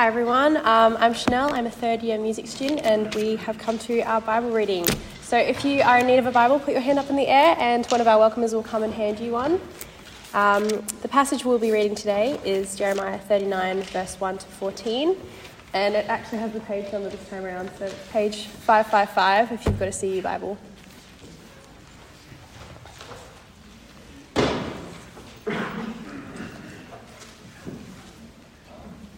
Hi everyone, um, I'm Chanel. I'm a third year music student and we have come to our Bible reading. So if you are in need of a Bible, put your hand up in the air and one of our welcomers will come and hand you one. Um, the passage we'll be reading today is Jeremiah 39, verse 1 to 14, and it actually has the page number this time around, so page 555 if you've got a CU Bible.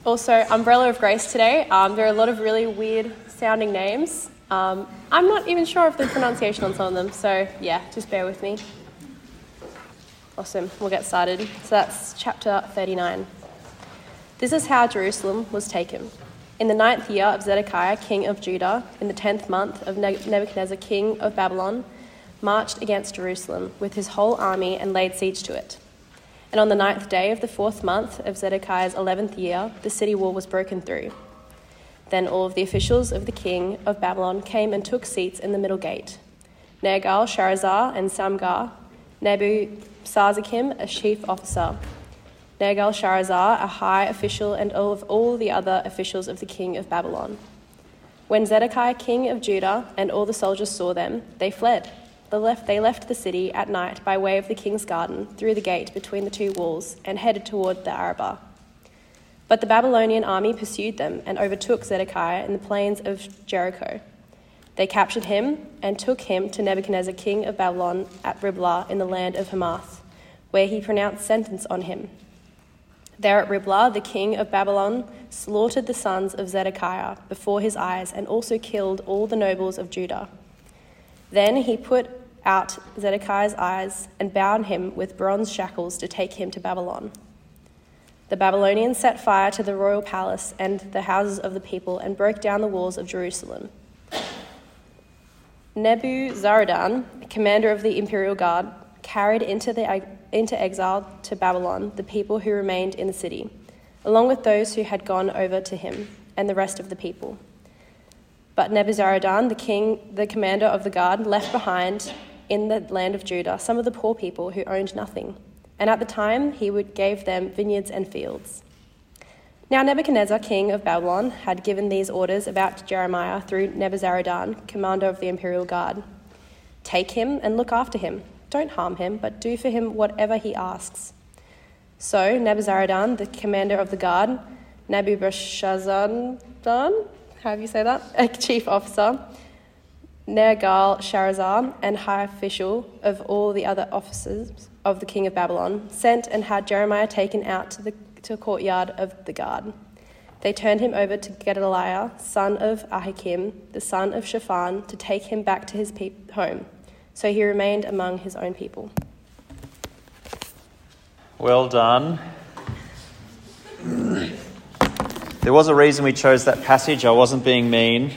Also, Umbrella of Grace today. Um, there are a lot of really weird sounding names. Um, I'm not even sure of the pronunciation on some of them, so yeah, just bear with me. Awesome, we'll get started. So that's chapter 39. This is how Jerusalem was taken. In the ninth year of Zedekiah, king of Judah, in the tenth month of Nebuchadnezzar, king of Babylon, marched against Jerusalem with his whole army and laid siege to it. And on the ninth day of the fourth month of Zedekiah's eleventh year, the city wall was broken through. Then all of the officials of the king of Babylon came and took seats in the middle gate Nergal, Sharezer, and Samgar, Nebu Sarzakim, a chief officer, Nergal Sharezer, a high official, and all of all the other officials of the king of Babylon. When Zedekiah, king of Judah, and all the soldiers saw them, they fled left, they left the city at night by way of the king's garden through the gate between the two walls and headed toward the Arabah. But the Babylonian army pursued them and overtook Zedekiah in the plains of Jericho. They captured him and took him to Nebuchadnezzar, king of Babylon, at Riblah in the land of Hamath, where he pronounced sentence on him. There at Riblah, the king of Babylon slaughtered the sons of Zedekiah before his eyes and also killed all the nobles of Judah. Then he put out Zedekiah's eyes and bound him with bronze shackles to take him to Babylon. The Babylonians set fire to the royal palace and the houses of the people and broke down the walls of Jerusalem. Nebuzaradan, commander of the imperial guard, carried into, the, into exile to Babylon the people who remained in the city, along with those who had gone over to him and the rest of the people. But Nebuzaradan, the king, the commander of the guard, left behind in the land of Judah some of the poor people who owned nothing, and at the time he would gave them vineyards and fields. Now Nebuchadnezzar, king of Babylon, had given these orders about Jeremiah through Nebuzaradan, commander of the imperial guard Take him and look after him. Don't harm him, but do for him whatever he asks. So Nebuzaradan, the commander of the guard, Nebuchadnezzar, how do you say that? A chief officer, Nergal Sharezer, and high official of all the other officers of the king of Babylon, sent and had Jeremiah taken out to the to courtyard of the guard. They turned him over to Gedaliah, son of Ahikam, the son of Shaphan, to take him back to his pe- home. So he remained among his own people. Well done. There was a reason we chose that passage. I wasn't being mean.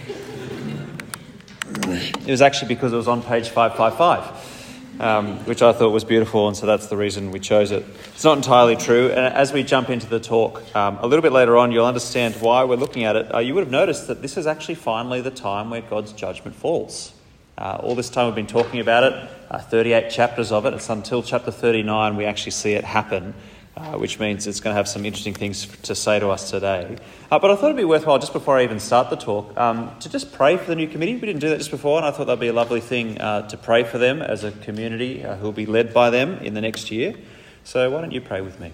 It was actually because it was on page 555, um, which I thought was beautiful, and so that's the reason we chose it. It's not entirely true, and as we jump into the talk um, a little bit later on, you'll understand why we're looking at it. Uh, you would have noticed that this is actually finally the time where God's judgment falls. Uh, all this time we've been talking about it, uh, 38 chapters of it. It's until chapter 39 we actually see it happen uh, which means it's going to have some interesting things to say to us today. Uh, but I thought it'd be worthwhile, just before I even start the talk, um, to just pray for the new committee. We didn't do that just before, and I thought that'd be a lovely thing uh, to pray for them as a community uh, who will be led by them in the next year. So why don't you pray with me?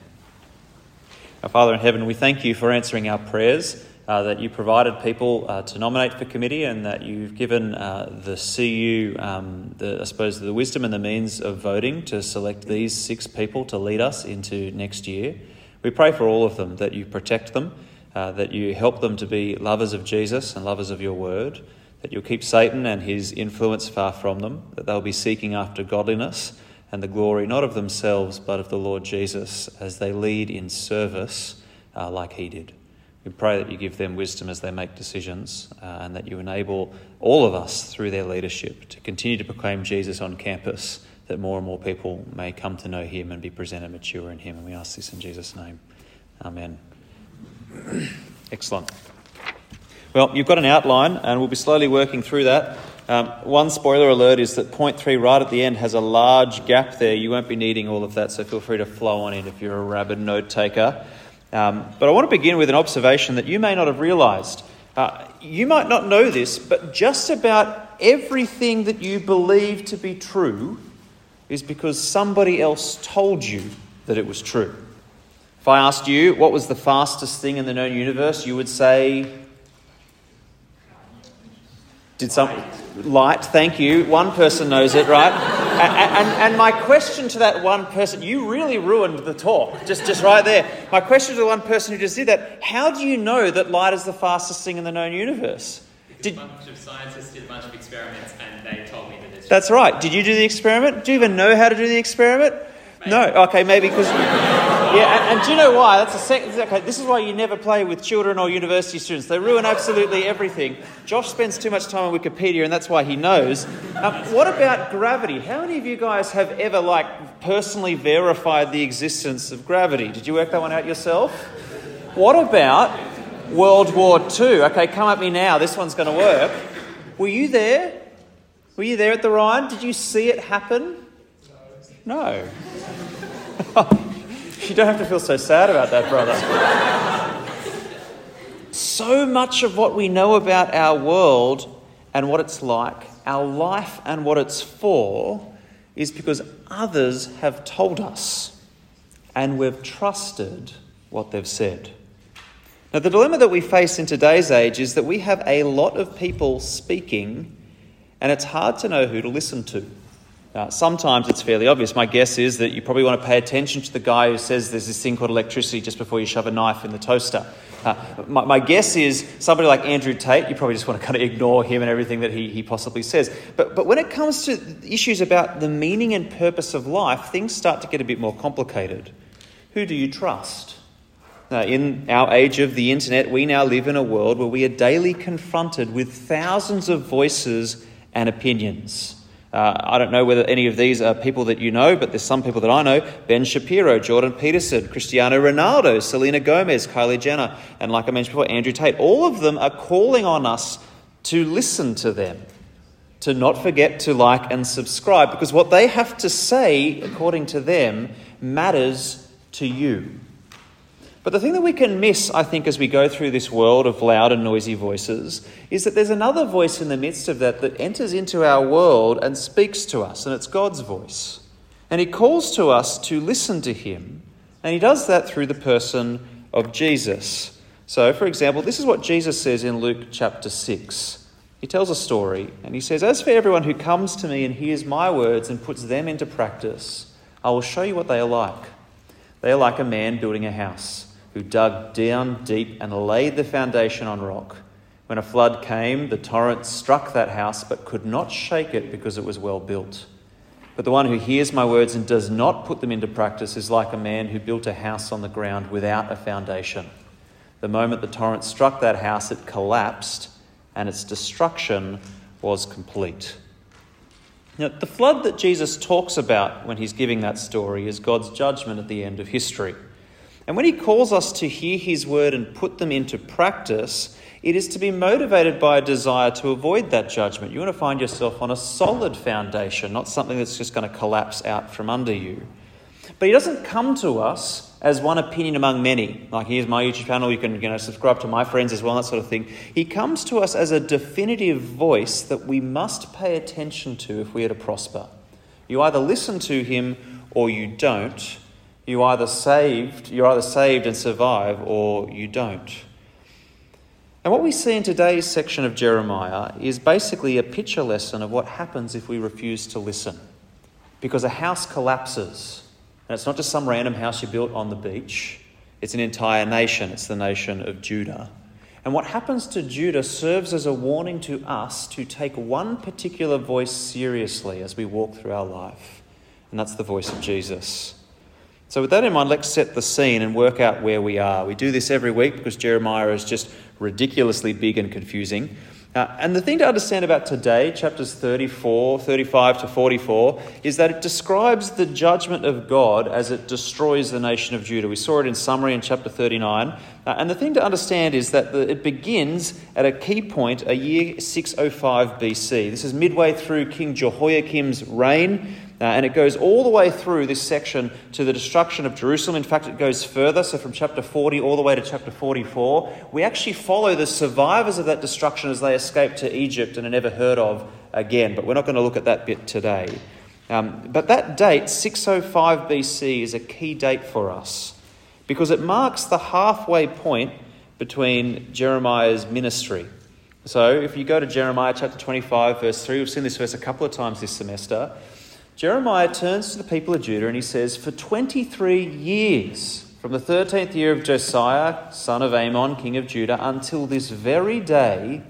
Our Father in heaven, we thank you for answering our prayers uh, that you provided people uh, to nominate for committee and that you've given uh, the CU, um, the, I suppose, the wisdom and the means of voting to select these six people to lead us into next year. We pray for all of them that you protect them, uh, that you help them to be lovers of Jesus and lovers of your word, that you'll keep Satan and his influence far from them, that they'll be seeking after godliness and the glory not of themselves but of the Lord Jesus as they lead in service uh, like he did. We pray that you give them wisdom as they make decisions uh, and that you enable all of us through their leadership to continue to proclaim Jesus on campus, that more and more people may come to know him and be presented mature in him. And we ask this in Jesus' name. Amen. Excellent. Well, you've got an outline, and we'll be slowly working through that. Um, one spoiler alert is that point three right at the end has a large gap there. You won't be needing all of that, so feel free to flow on in if you're a rabid note taker. Um, but I want to begin with an observation that you may not have realized. Uh, you might not know this, but just about everything that you believe to be true is because somebody else told you that it was true. If I asked you what was the fastest thing in the known universe, you would say, Did some light? Thank you. One person knows it, right? and, and, and, my question to that one person, you really ruined the talk, just, just right there. My question to the one person who just did that, how do you know that light is the fastest thing in the known universe? Did, a bunch of scientists did a bunch of experiments and they told me that it's That's right. Did you do the experiment? Do you even know how to do the experiment? No. Okay, maybe because. yeah, and, and, do you know why? That's a second. Okay, this is why you never play with children or university students. They ruin absolutely everything. Josh spends too much time on Wikipedia, and that's why he knows. Um, what about gravity? How many of you guys have ever, like, personally verified the existence of gravity? Did you work that one out yourself? What about World War II? Okay, come at me now. This one's going to work. Were you there? Were you there at the Rhine? Did you see it happen? No. you don't have to feel so sad about that, brother. so much of what we know about our world and what it's like, our life and what it's for, is because others have told us and we've trusted what they've said. Now, the dilemma that we face in today's age is that we have a lot of people speaking, and it's hard to know who to listen to. Uh, sometimes it's fairly obvious. My guess is that you probably want to pay attention to the guy who says there's this thing called electricity just before you shove a knife in the toaster. Uh, my, my, guess is somebody like Andrew Tate, you probably just want to kind of ignore him and everything that he, he possibly says. But, but when it comes to issues about the meaning and purpose of life, things start to get a bit more complicated. Who do you trust? Uh, in our age of the internet, we now live in a world where we are daily confronted with thousands of voices and opinions. Uh, I don't know whether any of these are people that you know, but there's some people that I know Ben Shapiro, Jordan Peterson, Cristiano Ronaldo, Selena Gomez, Kylie Jenner, and like I mentioned before, Andrew Tate. All of them are calling on us to listen to them, to not forget to like and subscribe, because what they have to say, according to them, matters to you. But the thing that we can miss, I think, as we go through this world of loud and noisy voices, is that there's another voice in the midst of that that enters into our world and speaks to us, and it's God's voice. And He calls to us to listen to Him, and He does that through the person of Jesus. So, for example, this is what Jesus says in Luke chapter 6. He tells a story, and He says, As for everyone who comes to me and hears my words and puts them into practice, I will show you what they are like. They are like a man building a house who dug down deep and laid the foundation on rock. When a flood came, the torrent struck that house but could not shake it because it was well built. But the one who hears my words and does not put them into practice is like a man who built a house on the ground without a foundation. The moment the torrent struck that house, it collapsed and its destruction was complete. Now, the flood that Jesus talks about when he's giving that story is God's judgment at the end of history. And when he calls us to hear his word and put them into practice, it is to be motivated by a desire to avoid that judgment. You want to find yourself on a solid foundation, not something that's just going to collapse out from under you. But he doesn't come to us as one opinion among many. Like, here's my YouTube channel, you can you know, subscribe to my friends as well, that sort of thing. He comes to us as a definitive voice that we must pay attention to if we are to prosper. You either listen to him or you don't you either saved, you're either saved and survive or you don't. And what we see in today's section of Jeremiah is basically a picture lesson of what happens if we refuse to listen. Because a house collapses, and it's not just some random house you built on the beach, it's an entire nation. It's the nation of Judah. And what happens to Judah serves as a warning to us to take one particular voice seriously as we walk through our life, and that's the voice of Jesus. So, with that in mind, let's set the scene and work out where we are. We do this every week because Jeremiah is just ridiculously big and confusing. Uh, and the thing to understand about today, chapters 34, 35 to 44, is that it describes the judgment of God as it destroys the nation of Judah. We saw it in summary in chapter 39. Uh, and the thing to understand is that the, it begins at a key point, a year 605 BC. This is midway through King Jehoiakim's reign. Uh, and it goes all the way through this section to the destruction of Jerusalem. In fact, it goes further. So, from chapter 40 all the way to chapter 44, we actually follow the survivors of that destruction as they escape to Egypt and are never heard of again. But we're not going to look at that bit today. Um, but that date, 605 BC, is a key date for us because it marks the halfway point between Jeremiah's ministry. So, if you go to Jeremiah chapter 25, verse 3, we've seen this verse a couple of times this semester. Jeremiah turns to the people of Judah and he says, For 23 years, from the 13th year of Josiah, son of Amon, king of Judah, until this very day,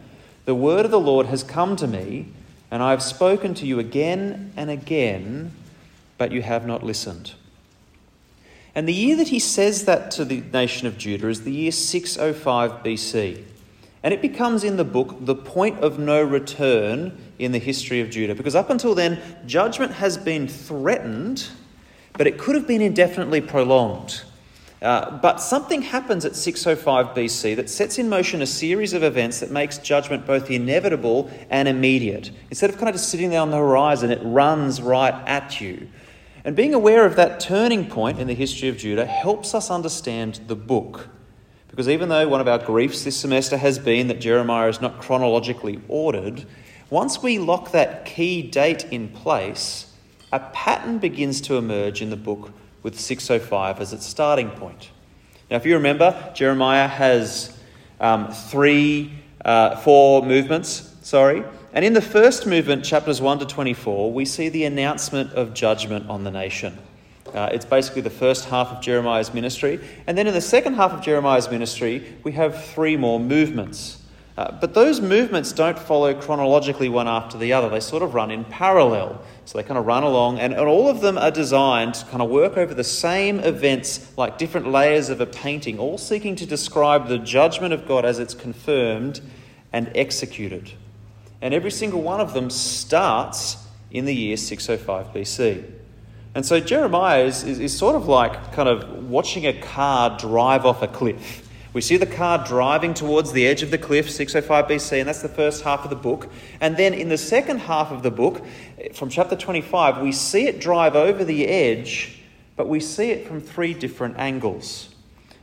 the word of the Lord has come to me, and I have spoken to you again and again, but you have not listened. And the year that he says that to the nation of Judah is the year 605 BC. And it becomes in the book the point of no return in the history of Judah. Because up until then, judgment has been threatened, but it could have been indefinitely prolonged. Uh, but something happens at 605 BC that sets in motion a series of events that makes judgment both inevitable and immediate. Instead of kind of just sitting there on the horizon, it runs right at you. And being aware of that turning point in the history of Judah helps us understand the book. Because even though one of our griefs this semester has been that Jeremiah is not chronologically ordered, once we lock that key date in place, a pattern begins to emerge in the book with 605 as its starting point. Now, if you remember, Jeremiah has um, three, uh, four movements, sorry. And in the first movement, chapters 1 to 24, we see the announcement of judgment on the nation. Uh, it's basically the first half of Jeremiah's ministry. And then in the second half of Jeremiah's ministry, we have three more movements. Uh, but those movements don't follow chronologically one after the other. They sort of run in parallel. So they kind of run along, and, and all of them are designed to kind of work over the same events like different layers of a painting, all seeking to describe the judgment of God as it's confirmed and executed. And every single one of them starts in the year 605 BC. And so Jeremiah is, is, is, sort of like kind of watching a car drive off a cliff. We see the car driving towards the edge of the cliff, 605 BC, and that's the first half of the book. And then in the second half of the book, from chapter 25, we see it drive over the edge, but we see it from three different angles.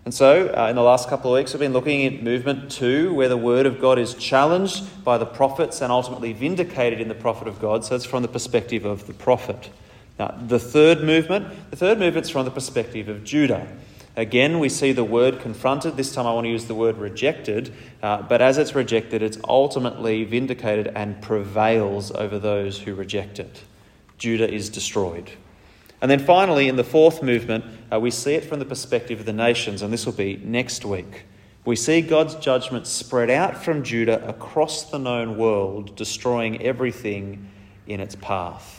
And so, uh, in the last couple of weeks, we've been looking at movement two, where the word of God is challenged by the prophets and ultimately vindicated in the prophet of God. So it's from the perspective of the prophet. Now, the third movement, the third movement is from the perspective of Judah. Again, we see the word confronted. This time I want to use the word rejected. Uh, but as it's rejected, it's ultimately vindicated and prevails over those who reject it. Judah is destroyed. And then finally, in the fourth movement, uh, we see it from the perspective of the nations, and this will be next week. We see God's judgment spread out from Judah across the known world, destroying everything in its path.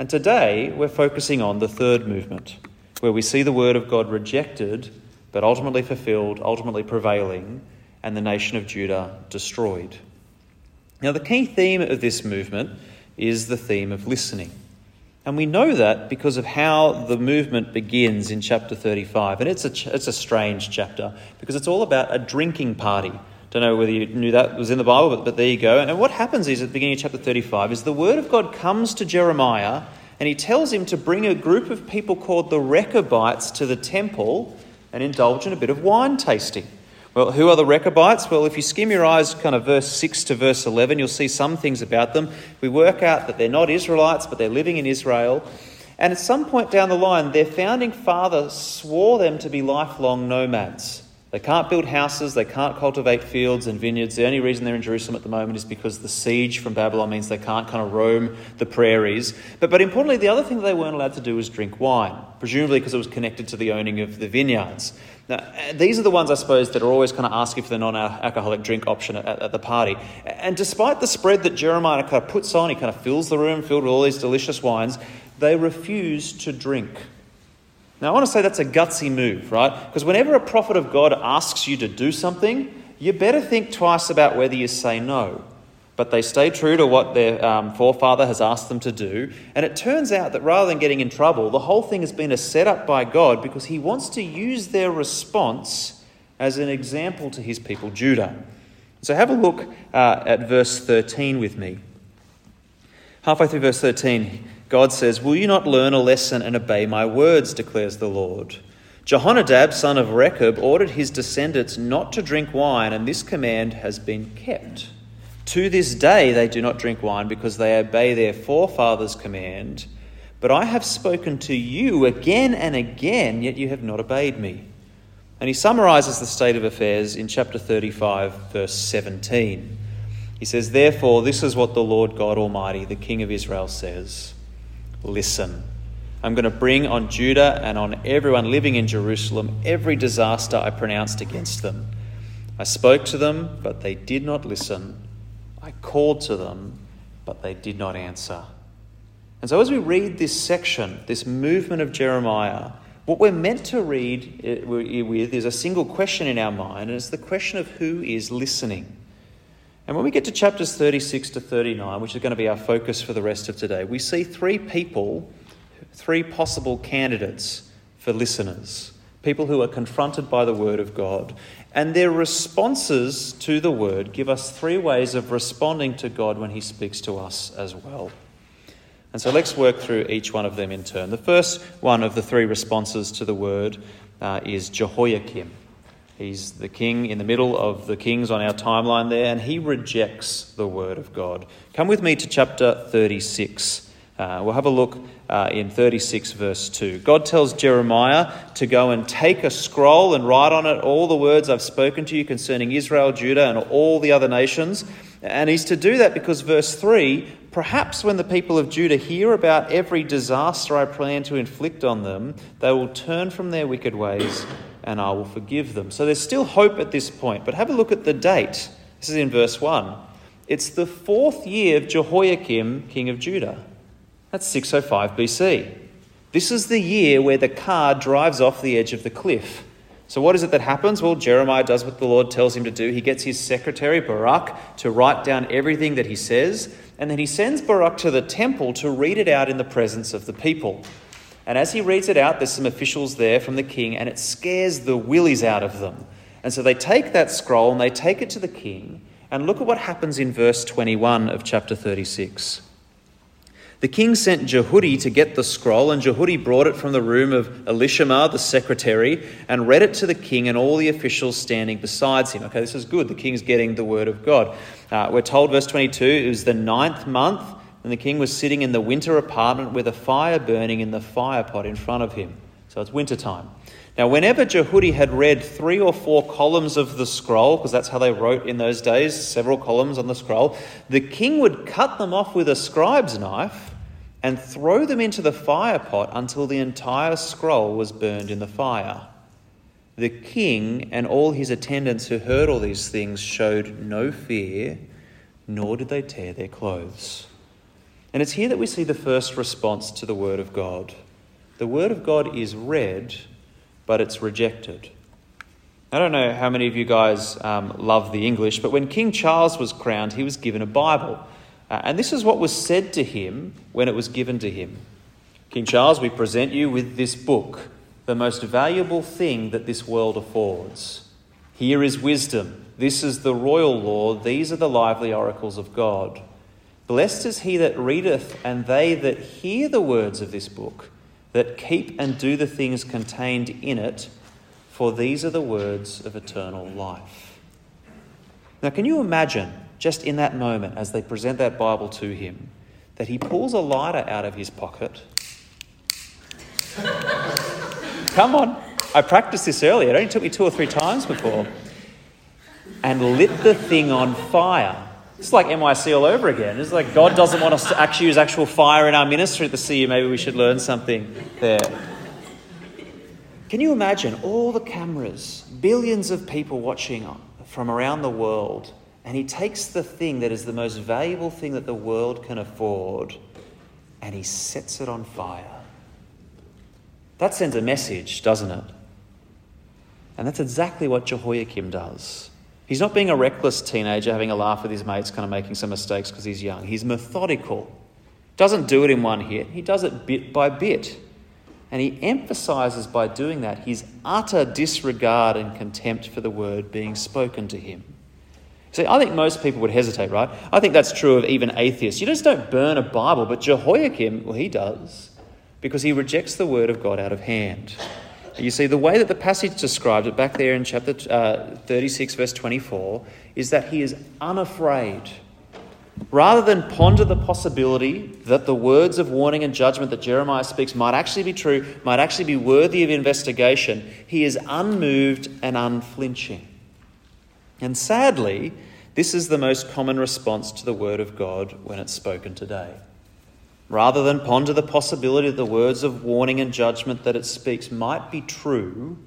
And today we're focusing on the third movement, where we see the word of God rejected, but ultimately fulfilled, ultimately prevailing, and the nation of Judah destroyed. Now, the key theme of this movement is the theme of listening. And we know that because of how the movement begins in chapter 35. And it's a, it's a strange chapter because it's all about a drinking party. Don't know whether you knew that was in the Bible, but, but there you go. And what happens is at the beginning of chapter 35 is the word of God comes to Jeremiah and he tells him to bring a group of people called the Rechabites to the temple and indulge in a bit of wine tasting. Well, who are the Rechabites? Well, if you skim your eyes, kind of verse 6 to verse 11, you'll see some things about them. We work out that they're not Israelites, but they're living in Israel. And at some point down the line, their founding father swore them to be lifelong nomads. They can't build houses, they can't cultivate fields and vineyards. The only reason they're in Jerusalem at the moment is because the siege from Babylon means they can't kind of roam the prairies. But, but importantly, the other thing that they weren't allowed to do was drink wine, presumably because it was connected to the owning of the vineyards. Now, these are the ones, I suppose, that are always kind of asking for the non alcoholic drink option at, at, the party. And despite the spread that Jeremiah kind of puts on, he kind of fills the room filled with all these delicious wines, they refuse to drink. Now, I want to say that's a gutsy move, right? Because whenever a prophet of God asks you to do something, you better think twice about whether you say no. But they stay true to what their um, forefather has asked them to do. And it turns out that rather than getting in trouble, the whole thing has been a setup by God because he wants to use their response as an example to his people, Judah. So have a look uh, at verse 13 with me. Halfway through verse 13, God says, Will you not learn a lesson and obey my words, declares the Lord? Jehonadab, son of Rechab, ordered his descendants not to drink wine, and this command has been kept. To this day they do not drink wine because they obey their forefathers' command. But I have spoken to you again and again, yet you have not obeyed me. And he summarizes the state of affairs in chapter 35, verse 17. He says, Therefore, this is what the Lord God Almighty, the King of Israel, says Listen. I'm going to bring on Judah and on everyone living in Jerusalem every disaster I pronounced against them. I spoke to them, but they did not listen. I called to them, but they did not answer. And so, as we read this section, this movement of Jeremiah, what we're meant to read eh, with is a single question in our mind, and it's the question of who is listening. And when we get to chapters 36 to 39, which is going to be our focus for the rest of today, we see three people, three possible candidates for listeners, people who are confronted by the Word of God. And their responses to the Word give us three ways of responding to God when He speaks to us as well. And so let's work through each one of them in turn. The first one of the three responses to the Word uh, is Jehoiakim. He's the king in the middle of the kings on our timeline there, and he rejects the word of God. Come with me to chapter 36. Uh, we'll have a look uh, in 36, verse 2. God tells Jeremiah to go and take a scroll and write on it all the words I've spoken to you concerning Israel, Judah, and all the other nations. And he's to do that because, verse 3 perhaps when the people of Judah hear about every disaster I plan to inflict on them, they will turn from their wicked ways and I will forgive them. So there's still hope at this point. But have a look at the date. This is in verse 1. It's the fourth year of Jehoiakim, king of Judah. That's 605 BC. This is the year where the car drives off the edge of the cliff. So, what is it that happens? Well, Jeremiah does what the Lord tells him to do. He gets his secretary, Baruch, to write down everything that he says, and then he sends Baruch to the temple to read it out in the presence of the people. And as he reads it out, there's some officials there from the king, and it scares the willies out of them. And so they take that scroll and they take it to the king. And look at what happens in verse 21 of chapter 36. The king sent Jehudi to get the scroll, and Jehudi brought it from the room of Elishama, the secretary, and read it to the king and all the officials standing besides him. Okay, this is good. The king's getting the word of God. Uh, we're told, verse 22, it was the ninth month and the king was sitting in the winter apartment with a fire burning in the fire pot in front of him. So it's winter time. Now, whenever Jehudi had read three or four columns of the scroll, because that's how they wrote in those days, several columns on the scroll, the king would cut them off with a scribe's knife and throw them into the fire pot until the entire scroll was burned in the fire. The king and all his attendants who heard all these things showed no fear, nor did they tear their clothes. And it's here that we see the first response to the Word of God. The Word of God is read, but it's rejected. I don't know how many of you guys um, love the English, but when King Charles was crowned, he was given a Bible. Uh, and this is what was said to him when it was given to him King Charles, we present you with this book, the most valuable thing that this world affords. Here is wisdom. This is the royal law. These are the lively oracles of God. Blessed is he that readeth, and they that hear the words of this book, that keep and do the things contained in it, for these are the words of eternal life. Now, can you imagine, just in that moment, as they present that Bible to him, that he pulls a lighter out of his pocket? Come on, I practiced this earlier, it only took me two or three times before, and lit the thing on fire. It's like MYC all over again. It's like God doesn't want us to actually use actual fire in our ministry at the CU. Maybe we should learn something there. Can you imagine all the cameras, billions of people watching from around the world, and he takes the thing that is the most valuable thing that the world can afford and he sets it on fire? That sends a message, doesn't it? And that's exactly what Jehoiakim does. He's not being a reckless teenager having a laugh with his mates, kind of making some mistakes because he's young. He's methodical. Doesn't do it in one hit, he does it bit by bit. And he emphasizes by doing that his utter disregard and contempt for the word being spoken to him. See, I think most people would hesitate, right? I think that's true of even atheists. You just don't burn a Bible, but Jehoiakim, well, he does, because he rejects the word of God out of hand. You see, the way that the passage describes it back there in chapter uh, 36, verse 24, is that he is unafraid. Rather than ponder the possibility that the words of warning and judgment that Jeremiah speaks might actually be true, might actually be worthy of investigation, he is unmoved and unflinching. And sadly, this is the most common response to the Word of God when it's spoken today. Rather than ponder the possibility that the words of warning and judgment that it speaks might be true,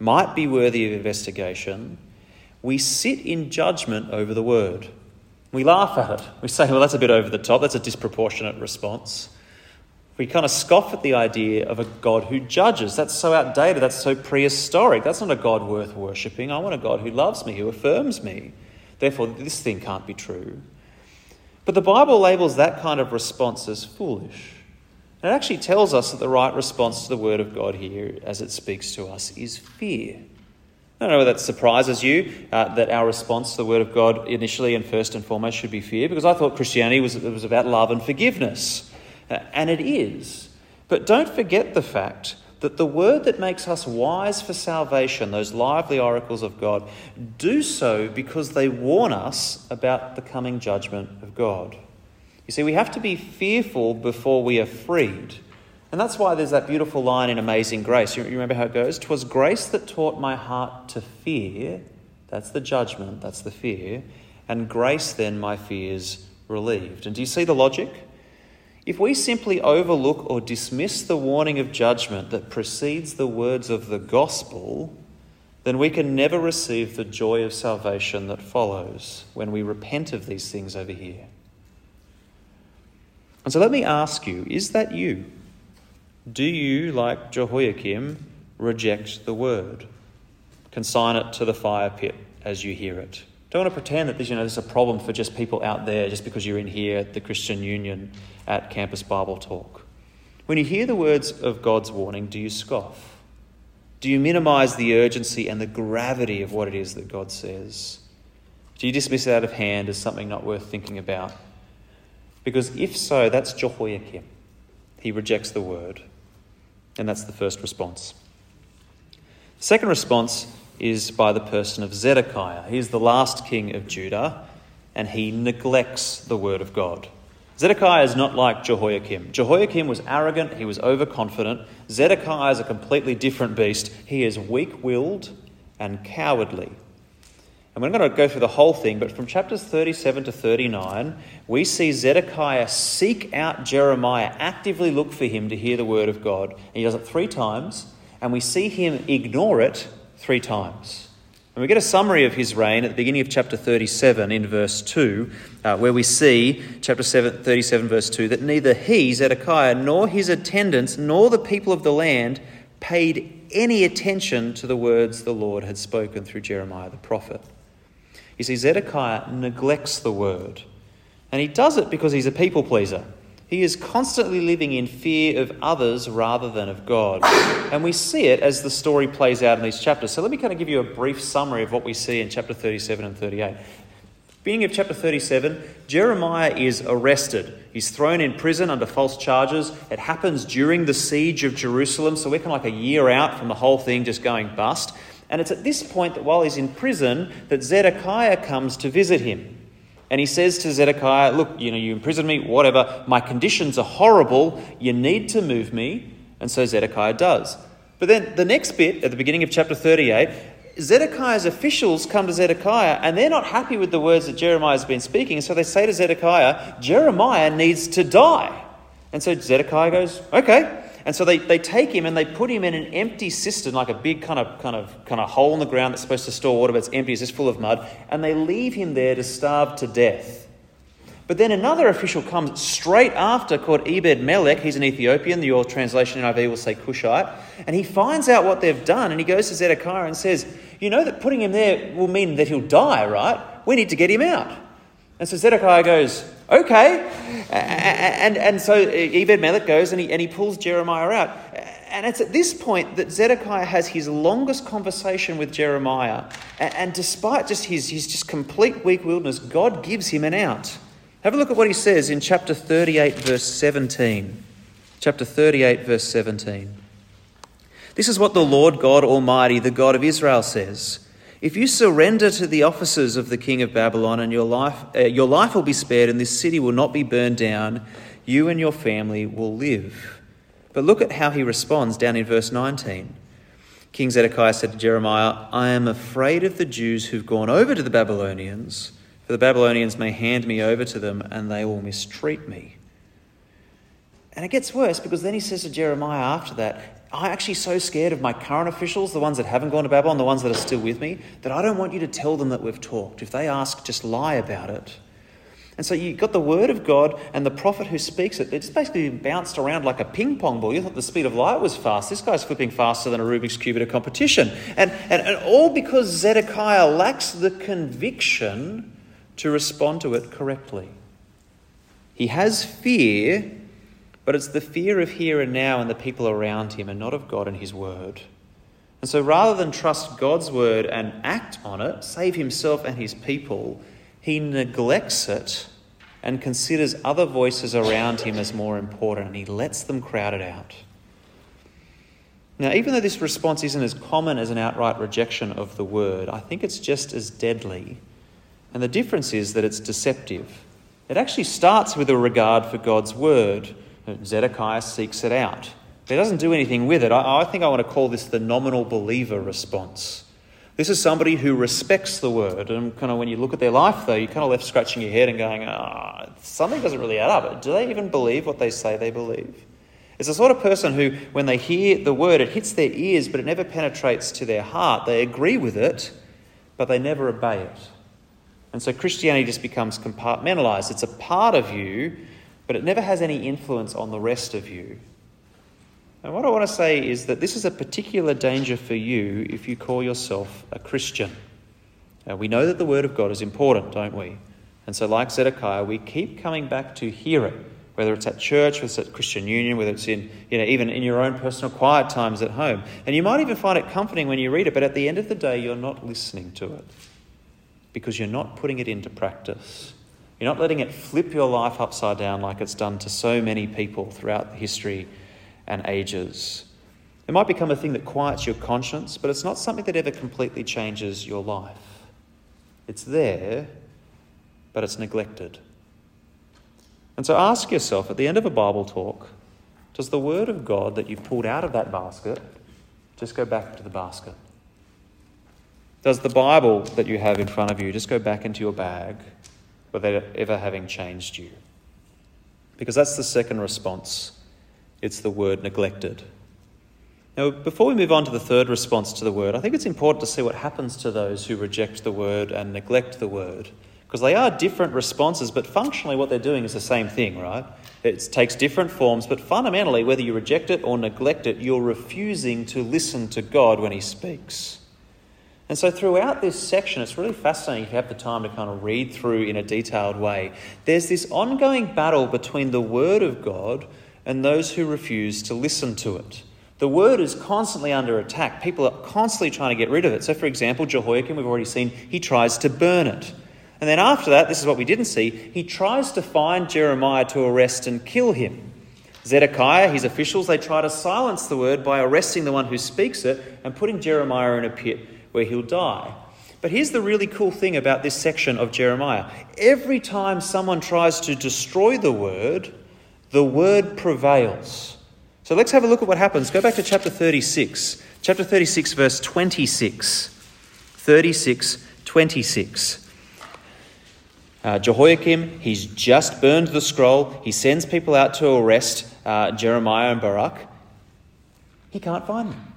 might be worthy of investigation, we sit in judgment over the Word. We laugh at it. We say, well, that's a bit over the top, that's a disproportionate response. We kind of scoff at the idea of a God who judges. That's so outdated, that's so prehistoric. That's not a God worth worshipping. I want a God who loves me, who affirms me. Therefore, this thing can't be true. But the Bible labels that kind of response as foolish. And it actually tells us that the right response to the Word of God here, as it speaks to us, is fear. I don't know whether that surprises you uh, that our response to the Word of God initially and first and foremost should be fear, because I thought Christianity was, was about love and forgiveness. Uh, and it is. But don't forget the fact that the word that makes us wise for salvation, those lively oracles of God, do so because they warn us about the coming judgment of God. You see, we have to be fearful before we are freed. And that's why there's that beautiful line in Amazing Grace. You remember how it goes? "'Twas grace that taught my heart to fear. That's the judgment, that's the fear. And grace then my fears relieved. And do you see the logic? If we simply overlook or dismiss the warning of judgment that precedes the words of the gospel, then we can never receive the joy of salvation that follows when we repent of these things over here. And so let me ask you is that you? Do you, like Jehoiakim, reject the word? Consign it to the fire pit as you hear it. Don't want to pretend that this, you know, this is a problem for just people out there just because you're in here at the Christian Union at Campus Bible Talk. When you hear the words of God's warning, do you scoff? Do you minimize the urgency and the gravity of what it is that God says? Do you dismiss it out of hand as something not worth thinking about? Because if so, that's Jehoiakim. He rejects the word. And that's the first response. Second response is by the person of Zedekiah. He's the last king of Judah, and he neglects the word of God. Zedekiah is not like Jehoiakim. Jehoiakim was arrogant, he was overconfident. Zedekiah is a completely different beast. He is weak willed and cowardly. And we're going to go through the whole thing, but from chapters 37 to 39, we see Zedekiah seek out Jeremiah, actively look for him to hear the word of God. And he does it three times, and we see him ignore it three times. And we get a summary of his reign at the beginning of chapter 37 in verse 2, uh, where we see, chapter 7, 37, verse 2, that neither he, Zedekiah, nor his attendants, nor the people of the land paid any attention to the words the Lord had spoken through Jeremiah the prophet. You see, Zedekiah neglects the word, and he does it because he's a people pleaser. He is constantly living in fear of others rather than of God. And we see it as the story plays out in these chapters. So let me kind of give you a brief summary of what we see in chapter 37 and 38. Beginning of chapter 37, Jeremiah is arrested. He's thrown in prison under false charges. It happens during the siege of Jerusalem, so we're kind of like a year out from the whole thing just going bust. And it's at this point that while he's in prison that Zedekiah comes to visit him. And he says to Zedekiah, Look, you know, you imprisoned me, whatever. My conditions are horrible. You need to move me. And so Zedekiah does. But then the next bit, at the beginning of chapter 38, Zedekiah's officials come to Zedekiah and they're not happy with the words that Jeremiah has been speaking. So they say to Zedekiah, Jeremiah needs to die. And so Zedekiah goes, Okay. And so they, they take him and they put him in an empty cistern, like a big kind of, kind, of, kind of hole in the ground that's supposed to store water, but it's empty, it's just full of mud, and they leave him there to starve to death. But then another official comes straight after called Ebed Melech. He's an Ethiopian. Your translation NIV will say Cushite. And he finds out what they've done and he goes to Zedekiah and says, You know that putting him there will mean that he'll die, right? We need to get him out. And so Zedekiah goes, okay. And, and so Ebed Melech goes and he, and he pulls Jeremiah out. And it's at this point that Zedekiah has his longest conversation with Jeremiah. And, and despite just his, his just complete weak wilderness, God gives him an out. Have a look at what he says in chapter 38, verse 17. Chapter 38, verse 17. This is what the Lord God Almighty, the God of Israel, says. If you surrender to the officers of the king of Babylon, and your life, uh, your life will be spared, and this city will not be burned down, you and your family will live. But look at how he responds down in verse 19. King Zedekiah said to Jeremiah, I am afraid of the Jews who've gone over to the Babylonians, for the Babylonians may hand me over to them, and they will mistreat me. And it gets worse because then he says to Jeremiah after that, I'm actually so scared of my current officials, the ones that haven't gone to Babylon, the ones that are still with me, that I don't want you to tell them that we've talked. If they ask, just lie about it. And so you've got the word of God and the prophet who speaks it. Just basically bounced around like a ping pong ball. You thought the speed of light was fast. This guy's flipping faster than a Rubik's Cube at a competition. And, and, and all because Zedekiah lacks the conviction to respond to it correctly. He has fear but it's the fear of here and now and the people around him and not of God and his word. And so rather than trust God's word and act on it, save himself and his people, he neglects it and considers other voices around him as more important and he lets them crowd it out. Now, even though this response isn't as common as an outright rejection of the word, I think it's just as deadly. And the difference is that it's deceptive. It actually starts with a regard for God's word Zedekiah seeks it out. He doesn't do anything with it. I, I think I want to call this the nominal believer response. This is somebody who respects the word. And kind of when you look at their life, though, you're kind of left scratching your head and going, ah, oh, something doesn't really add up. Do they even believe what they say they believe? It's the sort of person who, when they hear the word, it hits their ears, but it never penetrates to their heart. They agree with it, but they never obey it. And so Christianity just becomes compartmentalized. It's a part of you, but it never has any influence on the rest of you. And what I want to say is that this is a particular danger for you if you call yourself a Christian. Now, we know that the Word of God is important, don't we? And so, like Zedekiah, we keep coming back to hear it, whether it's at church, whether it's at Christian Union, whether it's in, you know, even in your own personal quiet times at home. And you might even find it comforting when you read it, but at the end of the day, you're not listening to it because you're not putting it into practice. You're not letting it flip your life upside down like it's done to so many people throughout history and ages. It might become a thing that quiets your conscience, but it's not something that ever completely changes your life. It's there, but it's neglected. And so ask yourself at the end of a Bible talk does the Word of God that you've pulled out of that basket just go back into the basket? Does the Bible that you have in front of you just go back into your bag without ever having changed you. Because that's the second response it's the word neglected. Now, before we move on to the third response to the word, I think it's important to see what happens to those who reject the word and neglect the word. Because they are different responses, but functionally what they're doing is the same thing, right? It takes different forms, but fundamentally, whether you reject it or neglect it, you're refusing to listen to God when He speaks. And so, throughout this section, it's really fascinating if you have the time to kind of read through in a detailed way. There's this ongoing battle between the Word of God and those who refuse to listen to it. The Word is constantly under attack. People are constantly trying to get rid of it. So, for example, Jehoiakim, we've already seen, he tries to burn it. And then after that, this is what we didn't see, he tries to find Jeremiah to arrest and kill him. Zedekiah, his officials, they try to silence the word by arresting the one who speaks it and putting Jeremiah in a pit where he'll die. But here's the really cool thing about this section of Jeremiah every time someone tries to destroy the word, the word prevails. So let's have a look at what happens. Go back to chapter 36. Chapter 36, verse 26. 36, 26. Uh, Jehoiakim, he's just burned the scroll. He sends people out to arrest uh, Jeremiah and Baruch. He can't find them.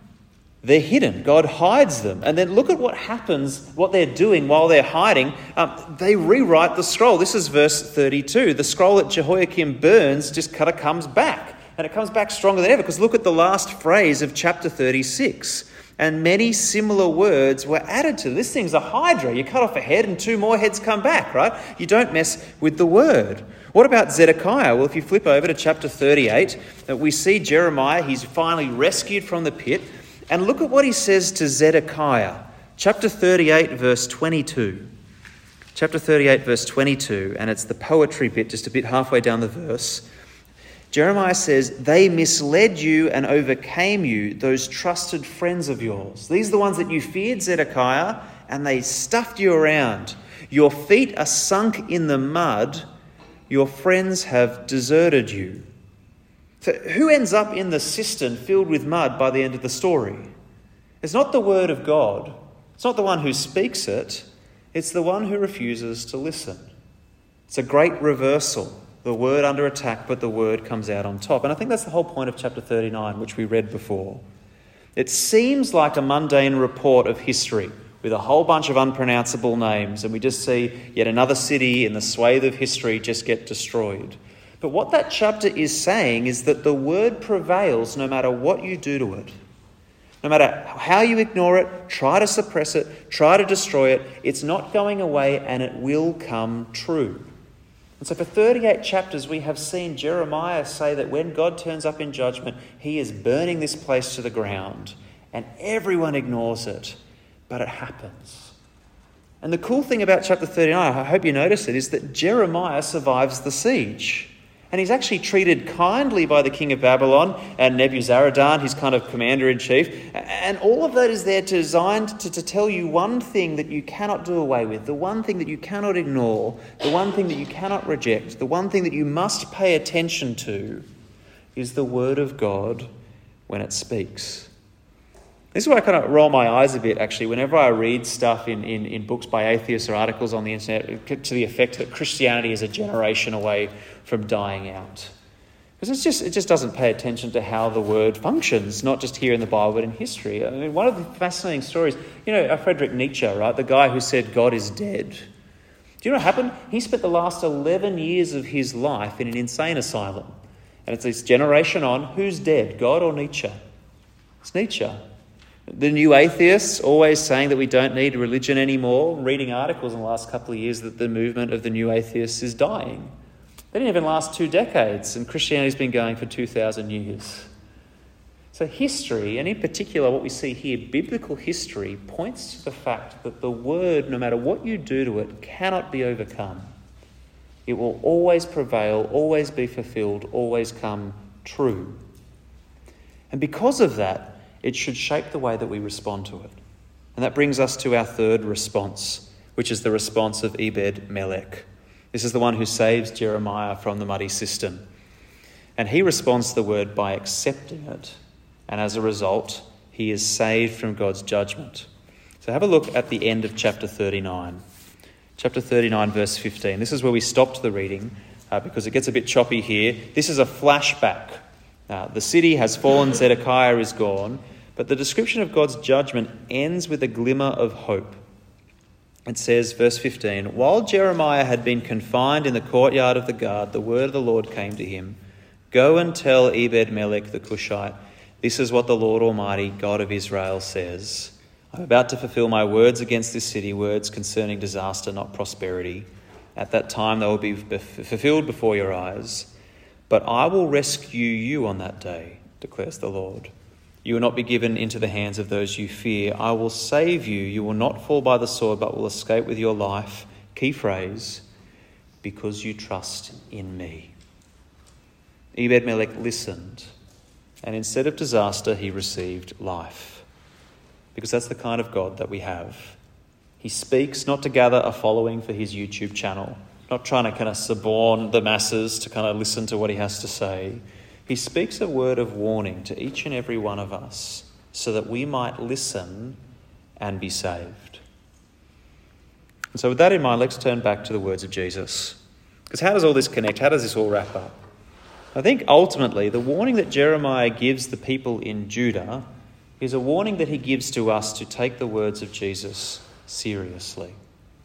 They're hidden. God hides them. And then look at what happens, what they're doing while they're hiding. Um, they rewrite the scroll. This is verse 32. The scroll that Jehoiakim burns just kind of comes back. And it comes back stronger than ever because look at the last phrase of chapter 36. and many similar words were added to. This thing's a hydra. You cut off a head and two more heads come back, right? You don't mess with the word. What about Zedekiah? Well, if you flip over to chapter 38, uh, we see Jeremiah. He's finally rescued from the pit. And look at what he says to Zedekiah. Chapter 38, verse 22. Chapter 38, verse 22, and it's the poetry bit, just a bit halfway down the verse. Jeremiah says, They misled you and overcame you, those trusted friends of yours. These are the ones that you feared, Zedekiah, and they stuffed you around. Your feet are sunk in the mud, your friends have deserted you. So who ends up in the cistern filled with mud by the end of the story? It's not the word of God, it's not the one who speaks it, it's the one who refuses to listen. It's a great reversal the word under attack, but the word comes out on top. And I think that's the whole point of chapter 39, which we read before. It seems like a mundane report of history with a whole bunch of unpronounceable names, and we just see yet another city in the swathe of history just get destroyed. But what that chapter is saying is that the word prevails no matter what you do to it. No matter how you ignore it, try to suppress it, try to destroy it, it's not going away and it will come true. And so, for 38 chapters, we have seen Jeremiah say that when God turns up in judgment, he is burning this place to the ground, and everyone ignores it, but it happens. And the cool thing about chapter 39, I hope you notice it, is that Jeremiah survives the siege. And he's actually treated kindly by the king of Babylon and Nebuzaradan, his kind of commander in chief. And all of that is there designed to, to tell you one thing that you cannot do away with, the one thing that you cannot ignore, the one thing that you cannot reject, the one thing that you must pay attention to is the word of God when it speaks. This is why I kind of roll my eyes a bit, actually, whenever I read stuff in, in, in books by atheists or articles on the internet to the effect that Christianity is a generation away from dying out. Because it's just, it just doesn't pay attention to how the word functions, not just here in the Bible, but in history. I mean, one of the fascinating stories, you know, uh, Frederick Nietzsche, right? The guy who said God is dead. Do you know what happened? He spent the last 11 years of his life in an insane asylum. And it's this generation on who's dead, God or Nietzsche? It's Nietzsche. The new atheists always saying that we don't need religion anymore, reading articles in the last couple of years that the movement of the new atheists is dying. They didn't even last two decades, and Christianity's been going for 2,000 years. So, history, and in particular what we see here, biblical history, points to the fact that the word, no matter what you do to it, cannot be overcome. It will always prevail, always be fulfilled, always come true. And because of that, it should shape the way that we respond to it. And that brings us to our third response, which is the response of Ebed Melech. This is the one who saves Jeremiah from the muddy cistern. And he responds to the word by accepting it. And as a result, he is saved from God's judgment. So have a look at the end of chapter 39. Chapter 39, verse 15. This is where we stopped the reading uh, because it gets a bit choppy here. This is a flashback. Uh, the city has fallen, Zedekiah is gone, but the description of God's judgment ends with a glimmer of hope. It says, verse 15 While Jeremiah had been confined in the courtyard of the guard, the word of the Lord came to him Go and tell Ebed Melech the Cushite, This is what the Lord Almighty, God of Israel, says. I'm about to fulfill my words against this city, words concerning disaster, not prosperity. At that time they will be fulfilled before your eyes. But I will rescue you on that day, declares the Lord. You will not be given into the hands of those you fear. I will save you. You will not fall by the sword, but will escape with your life. Key phrase because you trust in me. Ebed Melech listened, and instead of disaster, he received life. Because that's the kind of God that we have. He speaks not to gather a following for his YouTube channel, not trying to kind of suborn the masses to kind of listen to what he has to say. He speaks a word of warning to each and every one of us so that we might listen and be saved. And so, with that in mind, let's turn back to the words of Jesus. Because how does all this connect? How does this all wrap up? I think ultimately, the warning that Jeremiah gives the people in Judah is a warning that he gives to us to take the words of Jesus seriously.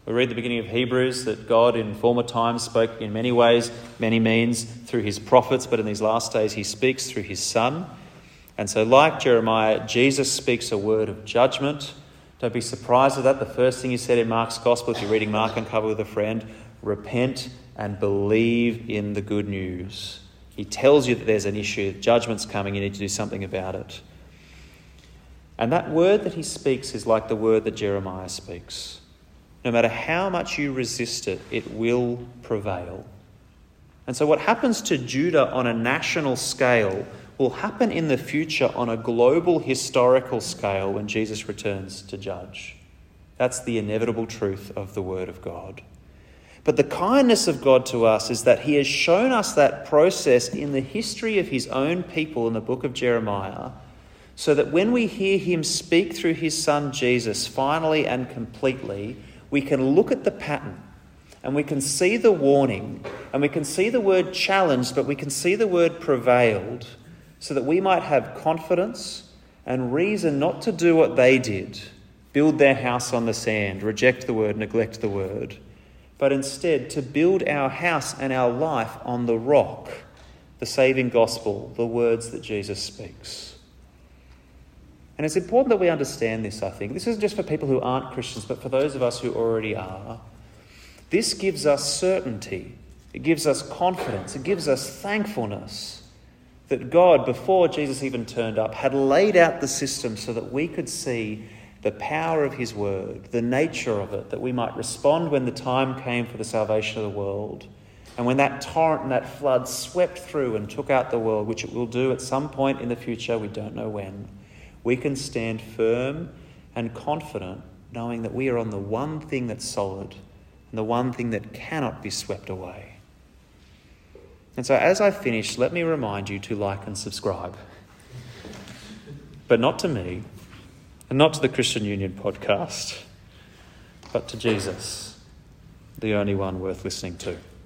We read the beginning of Hebrews that God in former times spoke in many ways, many means through his prophets, but in these last days he speaks through his Son. And so, like Jeremiah, Jesus speaks a word of judgment. Don't be surprised at that. The first thing he said in Mark's Gospel, if you're reading Mark Uncovered with a friend, repent and believe in the good news. He tells you that there's an issue, judgment's coming, you need to do something about it. And that word that he speaks is like the word that Jeremiah speaks. No matter how much you resist it, it will prevail. And so, what happens to Judah on a national scale will happen in the future on a global historical scale when Jesus returns to judge. That's the inevitable truth of the Word of God. But the kindness of God to us is that He has shown us that process in the history of His own people in the book of Jeremiah, so that when we hear Him speak through His Son Jesus finally and completely, we can look at the pattern and we can see the warning and we can see the word challenged, but we can see the word prevailed so that we might have confidence and reason not to do what they did build their house on the sand, reject the word, neglect the word, but instead to build our house and our life on the rock, the saving gospel, the words that Jesus speaks. And it's important that we understand this, I think. This isn't just for people who aren't Christians, but for those of us who already are. This gives us certainty, it gives us confidence, it gives us thankfulness that God, before Jesus even turned up, had laid out the system so that we could see the power of His word, the nature of it, that we might respond when the time came for the salvation of the world. And when that torrent and that flood swept through and took out the world, which it will do at some point in the future, we don't know when, we can stand firm and confident knowing that we are on the one thing that's solid and the one thing that cannot be swept away. And so, as I finish, let me remind you to like and subscribe. But not to me, and not to the Christian Union podcast, but to Jesus, the only one worth listening to.